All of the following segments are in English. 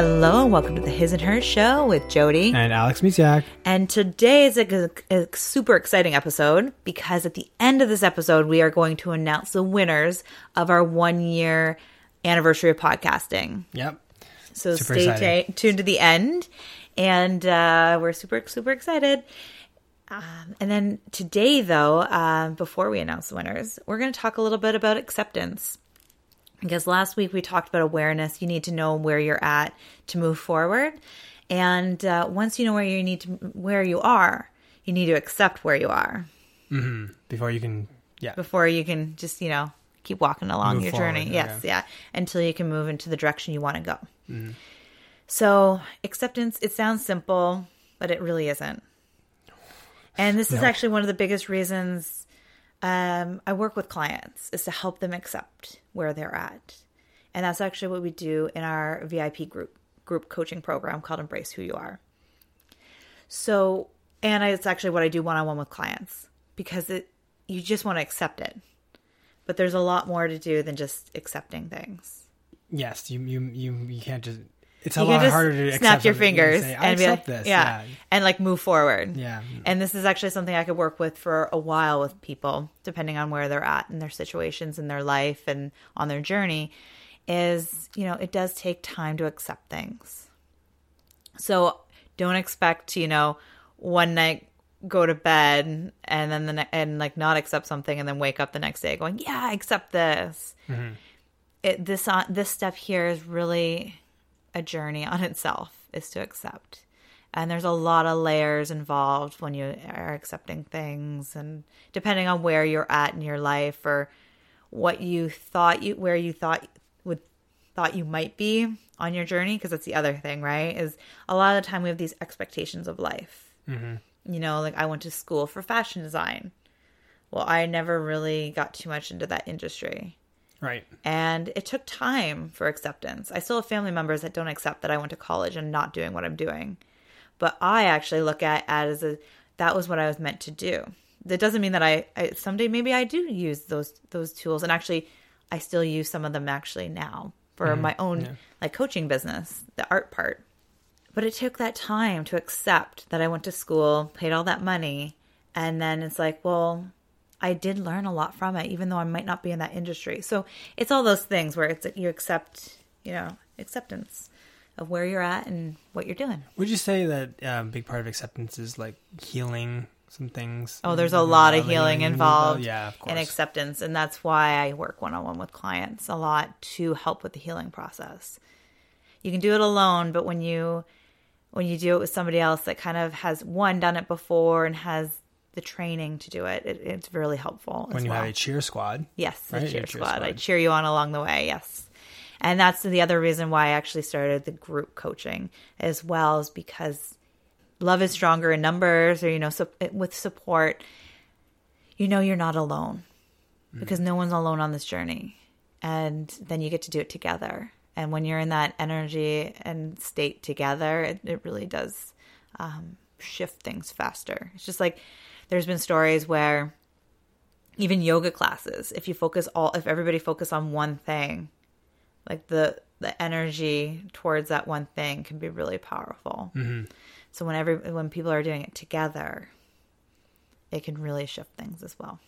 Hello and welcome to the His and Her Show with Jody. And Alex Misiak. And today is a, a, super exciting episode because at the end of this episode, we are going to announce the winners of our one year anniversary of podcasting. Yep. So super stay t- tuned to the end. And uh, we're super, super excited. Um, and then today, though, uh, before we announce the winners, we're going to talk a little bit about acceptance because last week we talked about awareness. You need to know where you're at to move forward. And uh, once you know where you need to, where you are, you need to accept where you are. Mm-hmm. Before you can, yeah. Before you can just, you know, keep walking along move your forward, journey. Okay. Yes, yeah. Until you can move into the direction you want to go. Mm-hmm. So acceptance, it sounds simple, but it really isn't. And this no. is actually one of the biggest reasons um, I work with clients is to help them accept where they're at. And that's actually what we do in our VIP group group coaching program called Embrace Who You Are. So, and it's actually what I do one on one with clients because it you just want to accept it. But there's a lot more to do than just accepting things. Yes, you you you, you can't just it's a you lot harder to snap your fingers and, say, and be like, this. Yeah. yeah. and like move forward. Yeah, and this is actually something I could work with for a while with people, depending on where they're at in their situations in their life and on their journey. Is you know it does take time to accept things. So don't expect you know one night go to bed and then the ne- and like not accept something and then wake up the next day going yeah I accept this. Mm-hmm. It, this on uh, this step here is really a journey on itself is to accept. And there's a lot of layers involved when you are accepting things and depending on where you're at in your life or what you thought you where you thought would thought you might be on your journey because that's the other thing, right? Is a lot of the time we have these expectations of life. Mm-hmm. You know, like I went to school for fashion design. Well, I never really got too much into that industry. Right. And it took time for acceptance. I still have family members that don't accept that I went to college and not doing what I'm doing. But I actually look at it as a that was what I was meant to do. That doesn't mean that I, I someday maybe I do use those those tools and actually I still use some of them actually now for mm-hmm. my own yeah. like coaching business, the art part. But it took that time to accept that I went to school, paid all that money, and then it's like, well, I did learn a lot from it, even though I might not be in that industry. So it's all those things where it's you accept, you know, acceptance of where you're at and what you're doing. Would you say that a um, big part of acceptance is like healing some things? Oh, there's a lot of healing involved yeah, in acceptance. And that's why I work one on one with clients a lot to help with the healing process. You can do it alone, but when you when you do it with somebody else that kind of has one done it before and has the training to do it. it it's really helpful. When you well. have a cheer squad. Yes, right? cheer, cheer squad. squad. I cheer you on along the way. Yes. And that's the other reason why I actually started the group coaching as well, is because love is stronger in numbers, or you know, so, with support, you know, you're not alone mm. because no one's alone on this journey, and then you get to do it together. And when you're in that energy and state together, it, it really does um, shift things faster. It's just like there's been stories where even yoga classes, if you focus all, if everybody focus on one thing, like the the energy towards that one thing can be really powerful. Mm-hmm. So when every when people are doing it together, it can really shift things as well.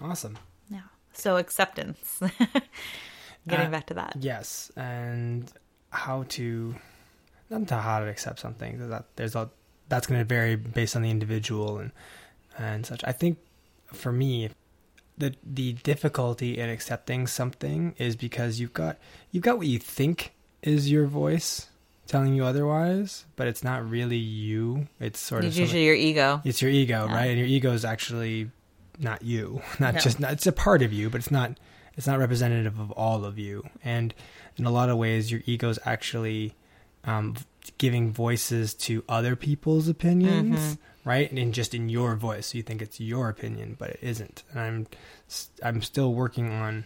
Awesome. Yeah. So acceptance. Getting uh, back to that. Yes, and how to not to how to accept something. There's a, there's a that's going to vary based on the individual and and such. I think for me, the the difficulty in accepting something is because you've got you've got what you think is your voice telling you otherwise, but it's not really you. It's sort it's of usually your ego. It's your ego, yeah. right? And your ego is actually not you, not no. just not, it's a part of you, but it's not it's not representative of all of you. And in a lot of ways, your ego is actually um, giving voices to other people's opinions, mm-hmm. right? And in just in your voice, so you think it's your opinion, but it isn't. And I'm I'm still working on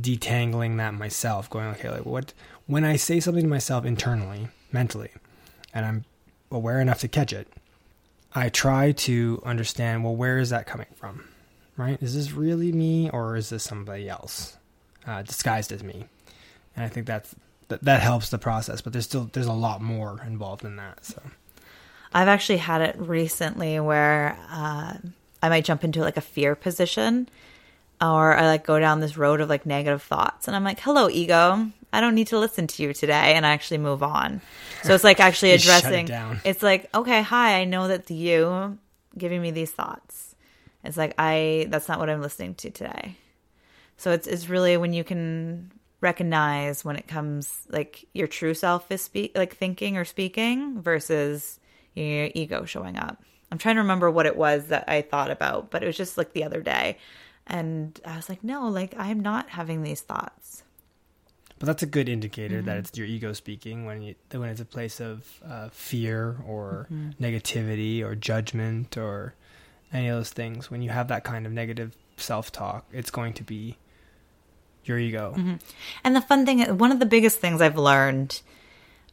detangling that myself, going okay, like what when I say something to myself internally, mentally, and I'm aware enough to catch it, I try to understand well where is that coming from, right? Is this really me or is this somebody else uh, disguised as me? And I think that's that that helps the process. But there's still there's a lot more involved in that. So I've actually had it recently where uh, I might jump into like a fear position, or I like go down this road of like negative thoughts, and I'm like, "Hello, ego." I don't need to listen to you today, and I actually move on. So it's like actually it addressing. down. it's like, okay, hi, I know that's you giving me these thoughts. It's like I that's not what I'm listening to today. So it's it's really when you can recognize when it comes like your true self is speak like thinking or speaking versus your ego showing up. I'm trying to remember what it was that I thought about, but it was just like the other day. And I was like, no, like I'm not having these thoughts. But that's a good indicator Mm-hmm. that it's your ego speaking when you when it's a place of uh, fear or Mm-hmm. negativity or judgment or any of those things. When you have that kind of negative self talk, it's going to be your ego. Mm-hmm. And the fun thing, one of the biggest things I've learned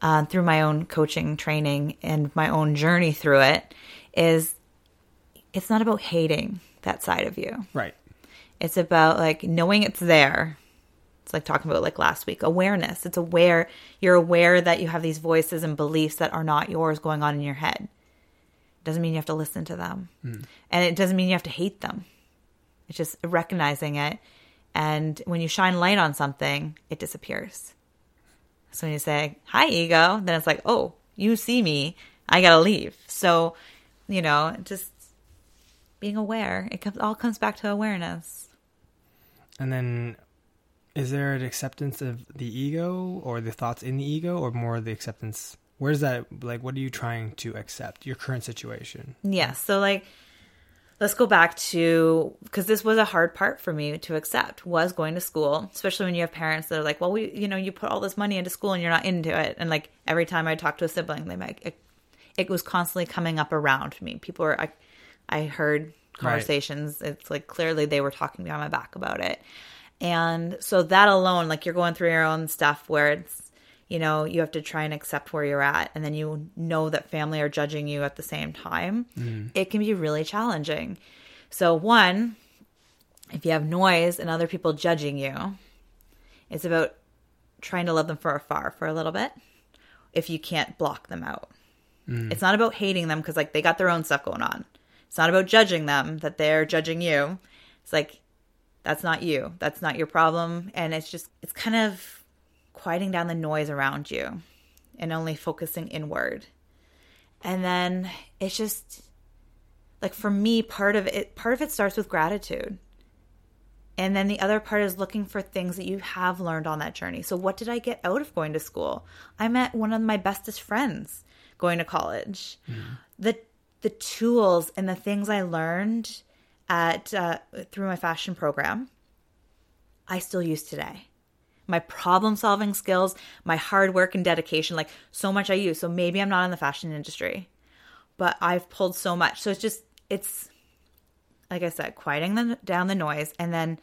uh, through my own coaching training and my own journey through it is it's not about hating that side of you. Right. It's about like knowing it's there. It's like talking about like last week awareness. It's aware, you're aware that you have these voices and beliefs that are not yours going on in your head. Doesn't mean you have to listen to them. And it doesn't mean you have to hate them. It's just recognizing it. And when you shine light on something, it disappears. So when you say, hi, ego, then it's like, oh, you see me. I got to leave. So, you know, just being aware. It comes, all comes back to awareness. And then, is there an acceptance of the ego or the thoughts in the ego, or more the acceptance? Where's that? Like, what are you trying to accept? Your current situation. Yes. So, like, let's go back to because this was a hard part for me to accept was going to school, especially when you have parents that are like, well, we, you know, you put all this money into school and you're not into it. And like every time I talk to a sibling, they might, it, it was constantly coming up around me. People were, I, I heard conversations. It's like clearly they were talking behind my back about it. And so that alone, like you're going through your own stuff where it's, you know, you have to try and accept where you're at. And then you know that family are judging you at the same time. Mm. It can be really challenging. So, one, if you have noise and other people judging you, it's about trying to love them from afar for a little bit if you can't block them out. Mm. It's not about hating them because, like, they got their own stuff going on. It's not about judging them that they're judging you. It's like, that's not you. That's not your problem. And it's just, it's kind of quieting down the noise around you and only focusing inward. And then it's just like for me, part of it, part of it starts with gratitude. And then the other part is looking for things that you have learned on that journey. So, what did I get out of going to school? I met one of my bestest friends going to college. The the tools and the things I learned at uh, through my fashion program, I still use today. My problem solving skills, my hard work and dedication, like so much I use. So maybe I'm not in the fashion industry, but I've pulled so much. So it's just it's like I said, quieting the, down the noise and then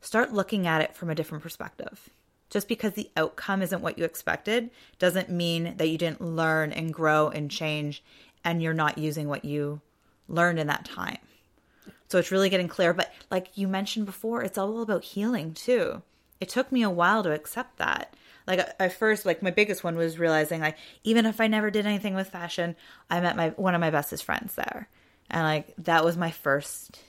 start looking at it from a different perspective. Just because the outcome isn't what you expected doesn't mean that you didn't learn and grow and change and you're not using what you learned in that time. So it's really getting clear. But like you mentioned before, it's all about healing too. It took me a while to accept that. Like at first, like my biggest one was realizing like even if I never did anything with fashion, I met my one of my bestest friends there. And like that was my first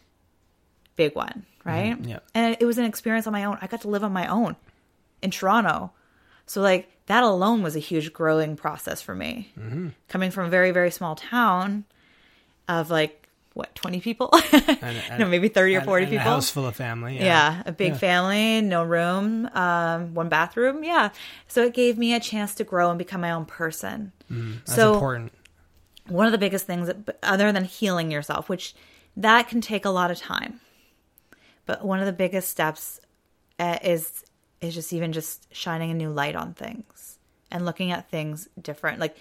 big one, right? yeah. And it was an experience on my own. I got to live on my own in Toronto. So like that alone was a huge growing process for me. Mm-hmm. Coming from a very very small town of like what 20 people And- no maybe 30 or 40 and people A house full of family. yeah, a big Yeah. family, no room, um, one bathroom. Yeah. So it gave me a chance to grow and become my own person. That's so important. one of the biggest things, that, other than healing yourself, which that can take a lot of time, but one of the biggest steps uh, is is just even just shining a new light on things and looking at things different. Like,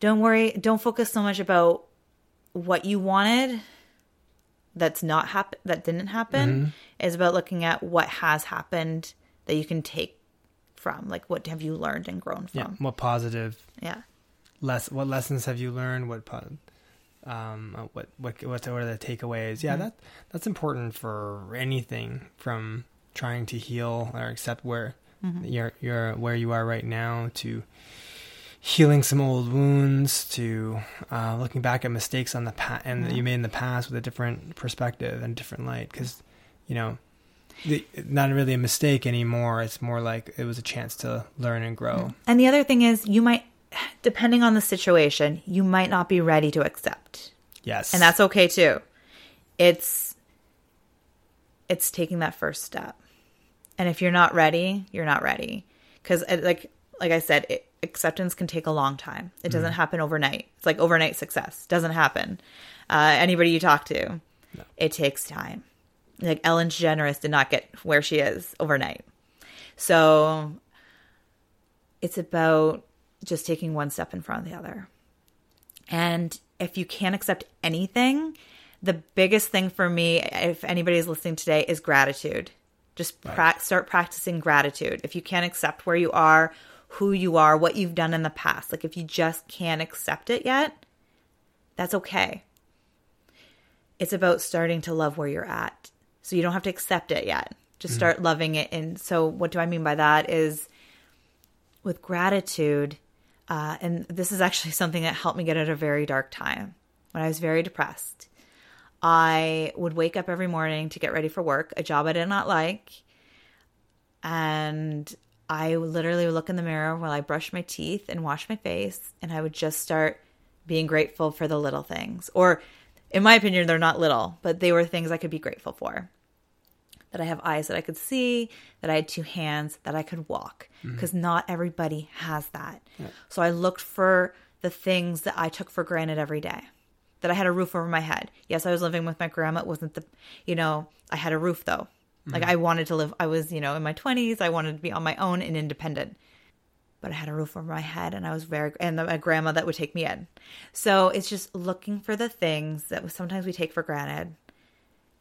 don't worry, don't focus so much about what you wanted that's not happen that didn't happen is about looking at what has happened that you can take from like what have you learned and grown from Yeah. What positive yeah less what lessons have you learned? What po- um uh, what what what are the takeaways? Mm-hmm. Yeah, that that's important for anything from trying to heal or accept where Mm-hmm. You're you're where you are right now to healing some old wounds to uh, looking back at mistakes on the past and yeah. that you made in the past with a different perspective and different light because you know the, not really a mistake anymore. It's more like it was a chance to learn and grow. And the other thing is you might depending on the situation you might not be ready to accept. Yes. And that's okay too. It's it's taking that first step. And if you're not ready you're not ready. Because uh, like like i said it, acceptance can take a long time. It doesn't mm. happen overnight. It's like overnight success. Doesn't happen. Uh, anybody you talk to, no. it takes time. Like Ellen DeGeneres did not get where she is overnight. So it's about just taking one step in front of the other. And if you can't accept anything, the biggest thing for me, if anybody is listening today, is gratitude. Just right. start practicing gratitude. If you can't accept where you are who you are, what you've done in the past. Like if you just can't accept it yet, that's okay. It's about starting to love where you're at. So you don't have to accept it yet. Just mm-hmm. start loving it. And so, what do I mean by that is with gratitude, uh, and this is actually something that helped me get at a very dark time when I was very depressed. I would wake up every morning to get ready for work, a job I did not like. And I literally would look in the mirror while I brushed my teeth and washed my face, and I would just start being grateful for the little things. Or, in my opinion, they're not little, but they were things I could be grateful for. That I have eyes that I could see, that I had two hands, that I could walk, because mm-hmm. not everybody has that. Yeah. So I looked for the things that I took for granted every day. That I had a roof over my head. Yes, I was living with my grandma. It wasn't the, you know, I had a roof though. Like mm-hmm. I wanted to live, I was, you know, in my 20s, I wanted to be on my own and independent. But I had a roof over my head and I was very, and a grandma that would take me in. So it's just looking for the things that sometimes we take for granted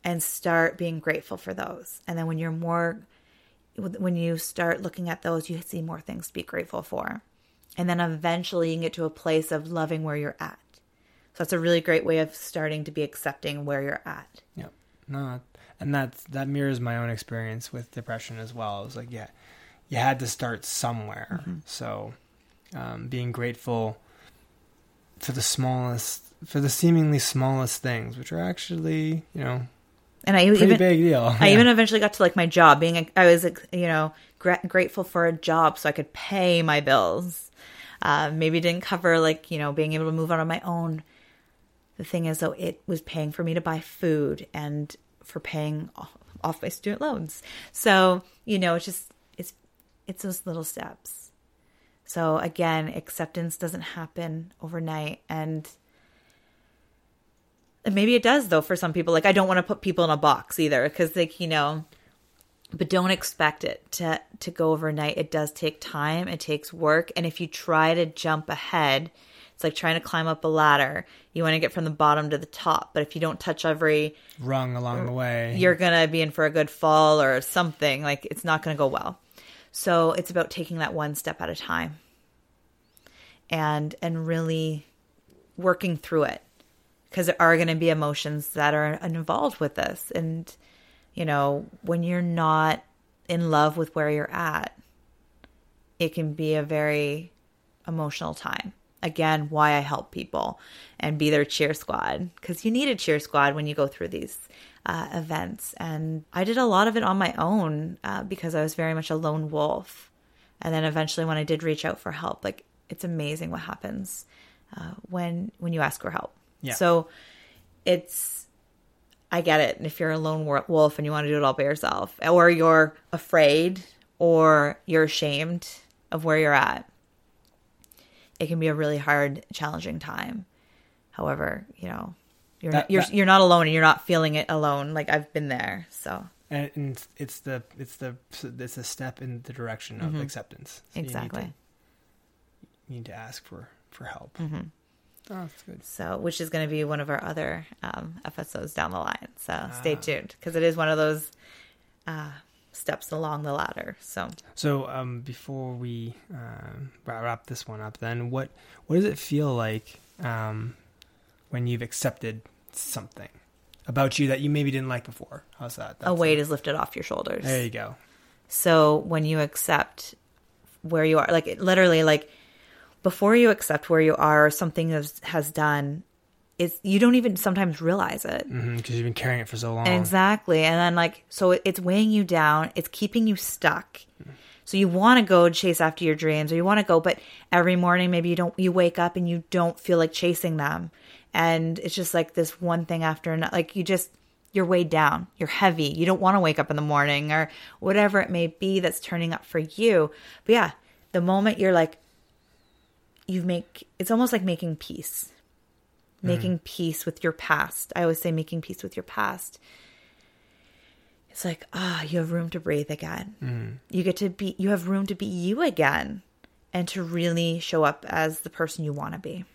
and start being grateful for those. And then when you're more, when you start looking at those, you see more things to be grateful for. And then eventually you can get to a place of loving where you're at. So that's a really great way of starting to be accepting where you're at. Yep. No, and that's that mirrors my own experience with depression as well. It was like, yeah, you had to start somewhere. Mm-hmm. So, um, being grateful for the smallest, for the seemingly smallest things, which are actually, you know, and I pretty even big deal. I yeah. even eventually got to like my job. Being, I was, you know, gra- grateful for a job so I could pay my bills. Uh, maybe didn't cover like you know being able to move out on my own. The thing is, though, it was paying for me to buy food and for paying off my student loans. So, you know, it's just it's it's those little steps. So again, acceptance doesn't happen overnight and maybe it does though for some people. Like I don't want to put people in a box either cuz like, you know, but don't expect it to to go overnight. It does take time, it takes work, and if you try to jump ahead, it's like trying to climb up a ladder. You want to get from the bottom to the top, but if you don't touch every rung along the way, you're going to be in for a good fall or something. Like it's not going to go well. So it's about taking that one step at a time and and really working through it because there are going to be emotions that are involved with this and you know when you're not in love with where you're at it can be a very emotional time again why I help people and be their cheer squad because you need a cheer squad when you go through these uh, events. And I did a lot of it on my own uh, because I was very much a lone wolf. And then eventually, when I did reach out for help, like it's amazing what happens uh, when when you ask for help. Yeah. So it's I get it. And if you're a lone wolf and you want to do it all by yourself, or you're afraid, or you're ashamed of where you're at, it can be a really hard, challenging time. However, you know, you're that, not, you're that, you're not alone, and you're not feeling it alone. Like I've been there, so. And, and it's the it's the it's a step in the direction of mm-hmm. acceptance. So exactly. You need, to, you need, to, ask for for help. Mm-hmm. Oh, that's good. So, which is going to be one of our other um, episodes down the line. So, ah. stay tuned because it is one of those uh, steps along the ladder. So, so um, before we uh, wrap this one up, then what what does it feel like um, when you've accepted something about you that you maybe didn't like before? How's that? That's a weight is lifted off your shoulders. There you go. So when you accept where you are, like literally, like before you accept where you are, or something has, has done, it's you don't even sometimes realize it. because Mm-hmm, you've been carrying it for so long. Exactly. And then like so it- it's weighing you down, it's keeping you stuck. So you want to go chase after your dreams or you want to go but every morning maybe you don't you wake up and you don't feel like chasing them. And it's just like this one thing after another like you just you're weighed down. You're heavy. You don't want to wake up in the morning or whatever it may be that's turning up for you. But yeah, the moment you're like you make it's almost like making peace making peace with your past. I always say making peace with your past. It's like, ah, you have room to breathe again. You get to be, you have room to be you again and to really show up as the person you want to be.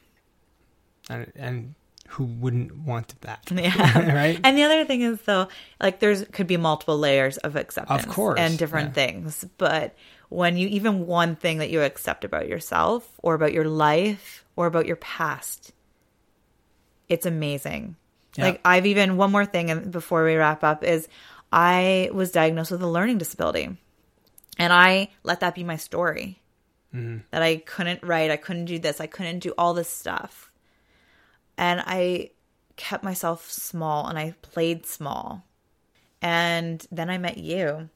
and, and who wouldn't want that? Yeah. right? And the other thing is though, like there's could be multiple layers of acceptance Of course, and different yeah. things. But when you even one thing that you accept about yourself or about your life or about your past, it's amazing. Yeah. Like I've even one more thing and before we wrap up is I was diagnosed with a learning disability. And I let that be my story. Mm-hmm. That I couldn't write, I couldn't do this, I couldn't do all this stuff. And I kept myself small and I played small. And then I met you.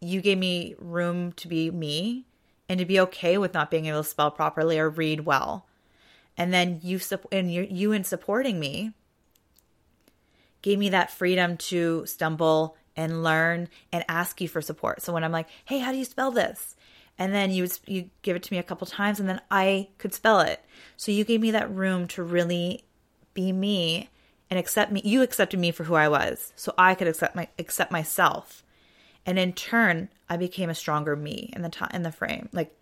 You gave me room to be me and to be okay with not being able to spell properly or read well. And then you and you, you in supporting me gave me that freedom to stumble and learn and ask you for support. So when I'm like, "Hey, how do you spell this?" and then you you give it to me a couple times and then I could spell it. So you gave me that room to really be me and accept me. You accepted me for who I was, so I could accept my accept myself. And in turn, I became a stronger me in the time in the frame. Like,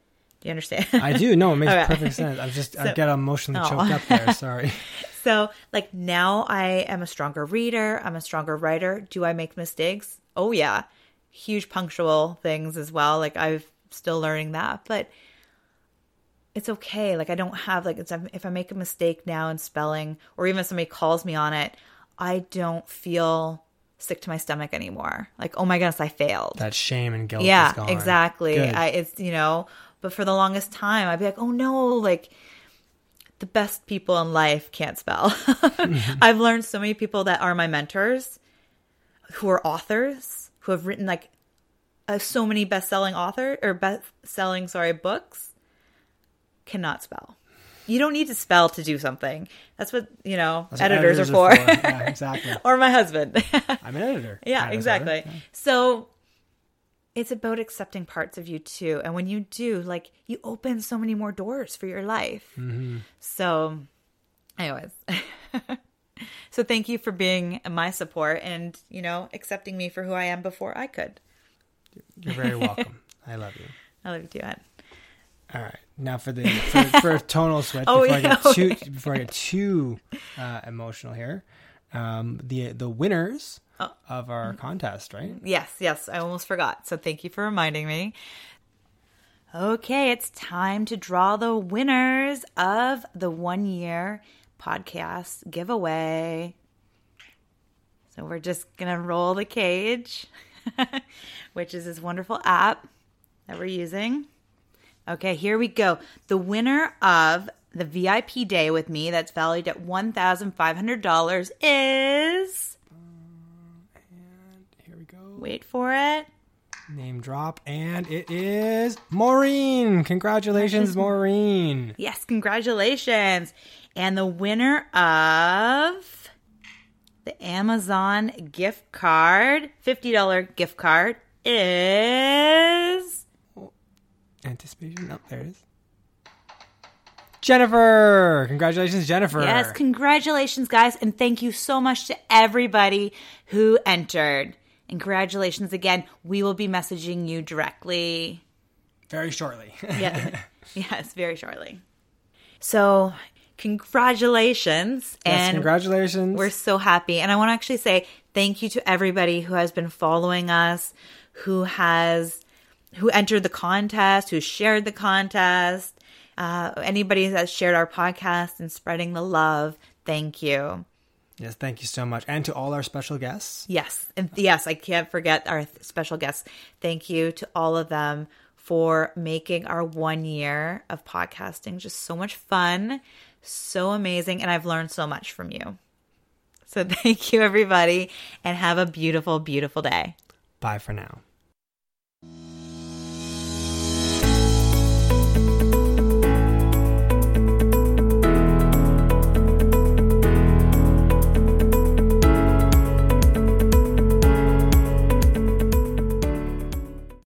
you understand? I do. No, it makes Okay. perfect sense. I'm just, I So- get emotionally Oh. choked up there. Sorry. So, like now I am a stronger reader, I'm a stronger writer. Do I make mistakes? Oh yeah. Huge punctual things as well. Like I'm still learning that, but it's okay. Like I don't have like it's if I make a mistake now in spelling or even if somebody calls me on it, I don't feel sick to my stomach anymore. Like, oh my goodness, I failed That shame and guilt is yeah gone. exactly Good. i it's you know but for the longest time i'd be like oh no like the best people in life can't spell i've learned so many people that are my mentors who are authors who have written like uh, so many best-selling author or best-selling sorry books cannot spell you don't need to spell to do something that's what you know what editors, are for, Yeah, exactly. or my husband I'm an editor. yeah, exactly. of. So it's about accepting parts of you too. And when you do, like, you open so many more doors for your life. Mm-hmm. So, anyways. so thank you for being my support and, you know, accepting me for who I am before I could. You're very welcome. I love you. I love you too, Ed. All right. Now for the for, for a tonal switch Oh, before yeah, I get too okay. before I get too uh, emotional here. Um, the the winners Oh. of our contest, right? Yes, yes, I almost forgot. So thank you for reminding me. Okay, it's time to draw the winners of the one year podcast giveaway. So we're just going to roll the cage, which is this wonderful app that we're using. Okay, here we go. The winner of the VIP day with me that's valued at $1,500 is. Here we go. Wait for it. Name drop, and it is Maureen. Congratulations, Maureen. Yes, congratulations. And the winner of the Amazon gift card, $50 gift card, is. Anticipation. Oh, there it is. Jennifer. Congratulations, Jennifer. Yes, congratulations, guys. And thank you so much to everybody who entered. And congratulations again. We will be messaging you directly. Very shortly. Yeah. yes, very shortly. So, congratulations. yes, and congratulations. We're so happy. And I want to actually say thank you to everybody who has been following us, who has who entered the contest, who shared the contest, uh, anybody that's shared our podcast and spreading the love. Thank you. Yes, thank you so much. And to all our special guests. Yes. And yes, I can't forget our special guests. Thank you to all of them for making our one year of podcasting just so much fun, so amazing. And I've learned so much from you. So thank you, everybody, and have a beautiful, beautiful day. Bye for now.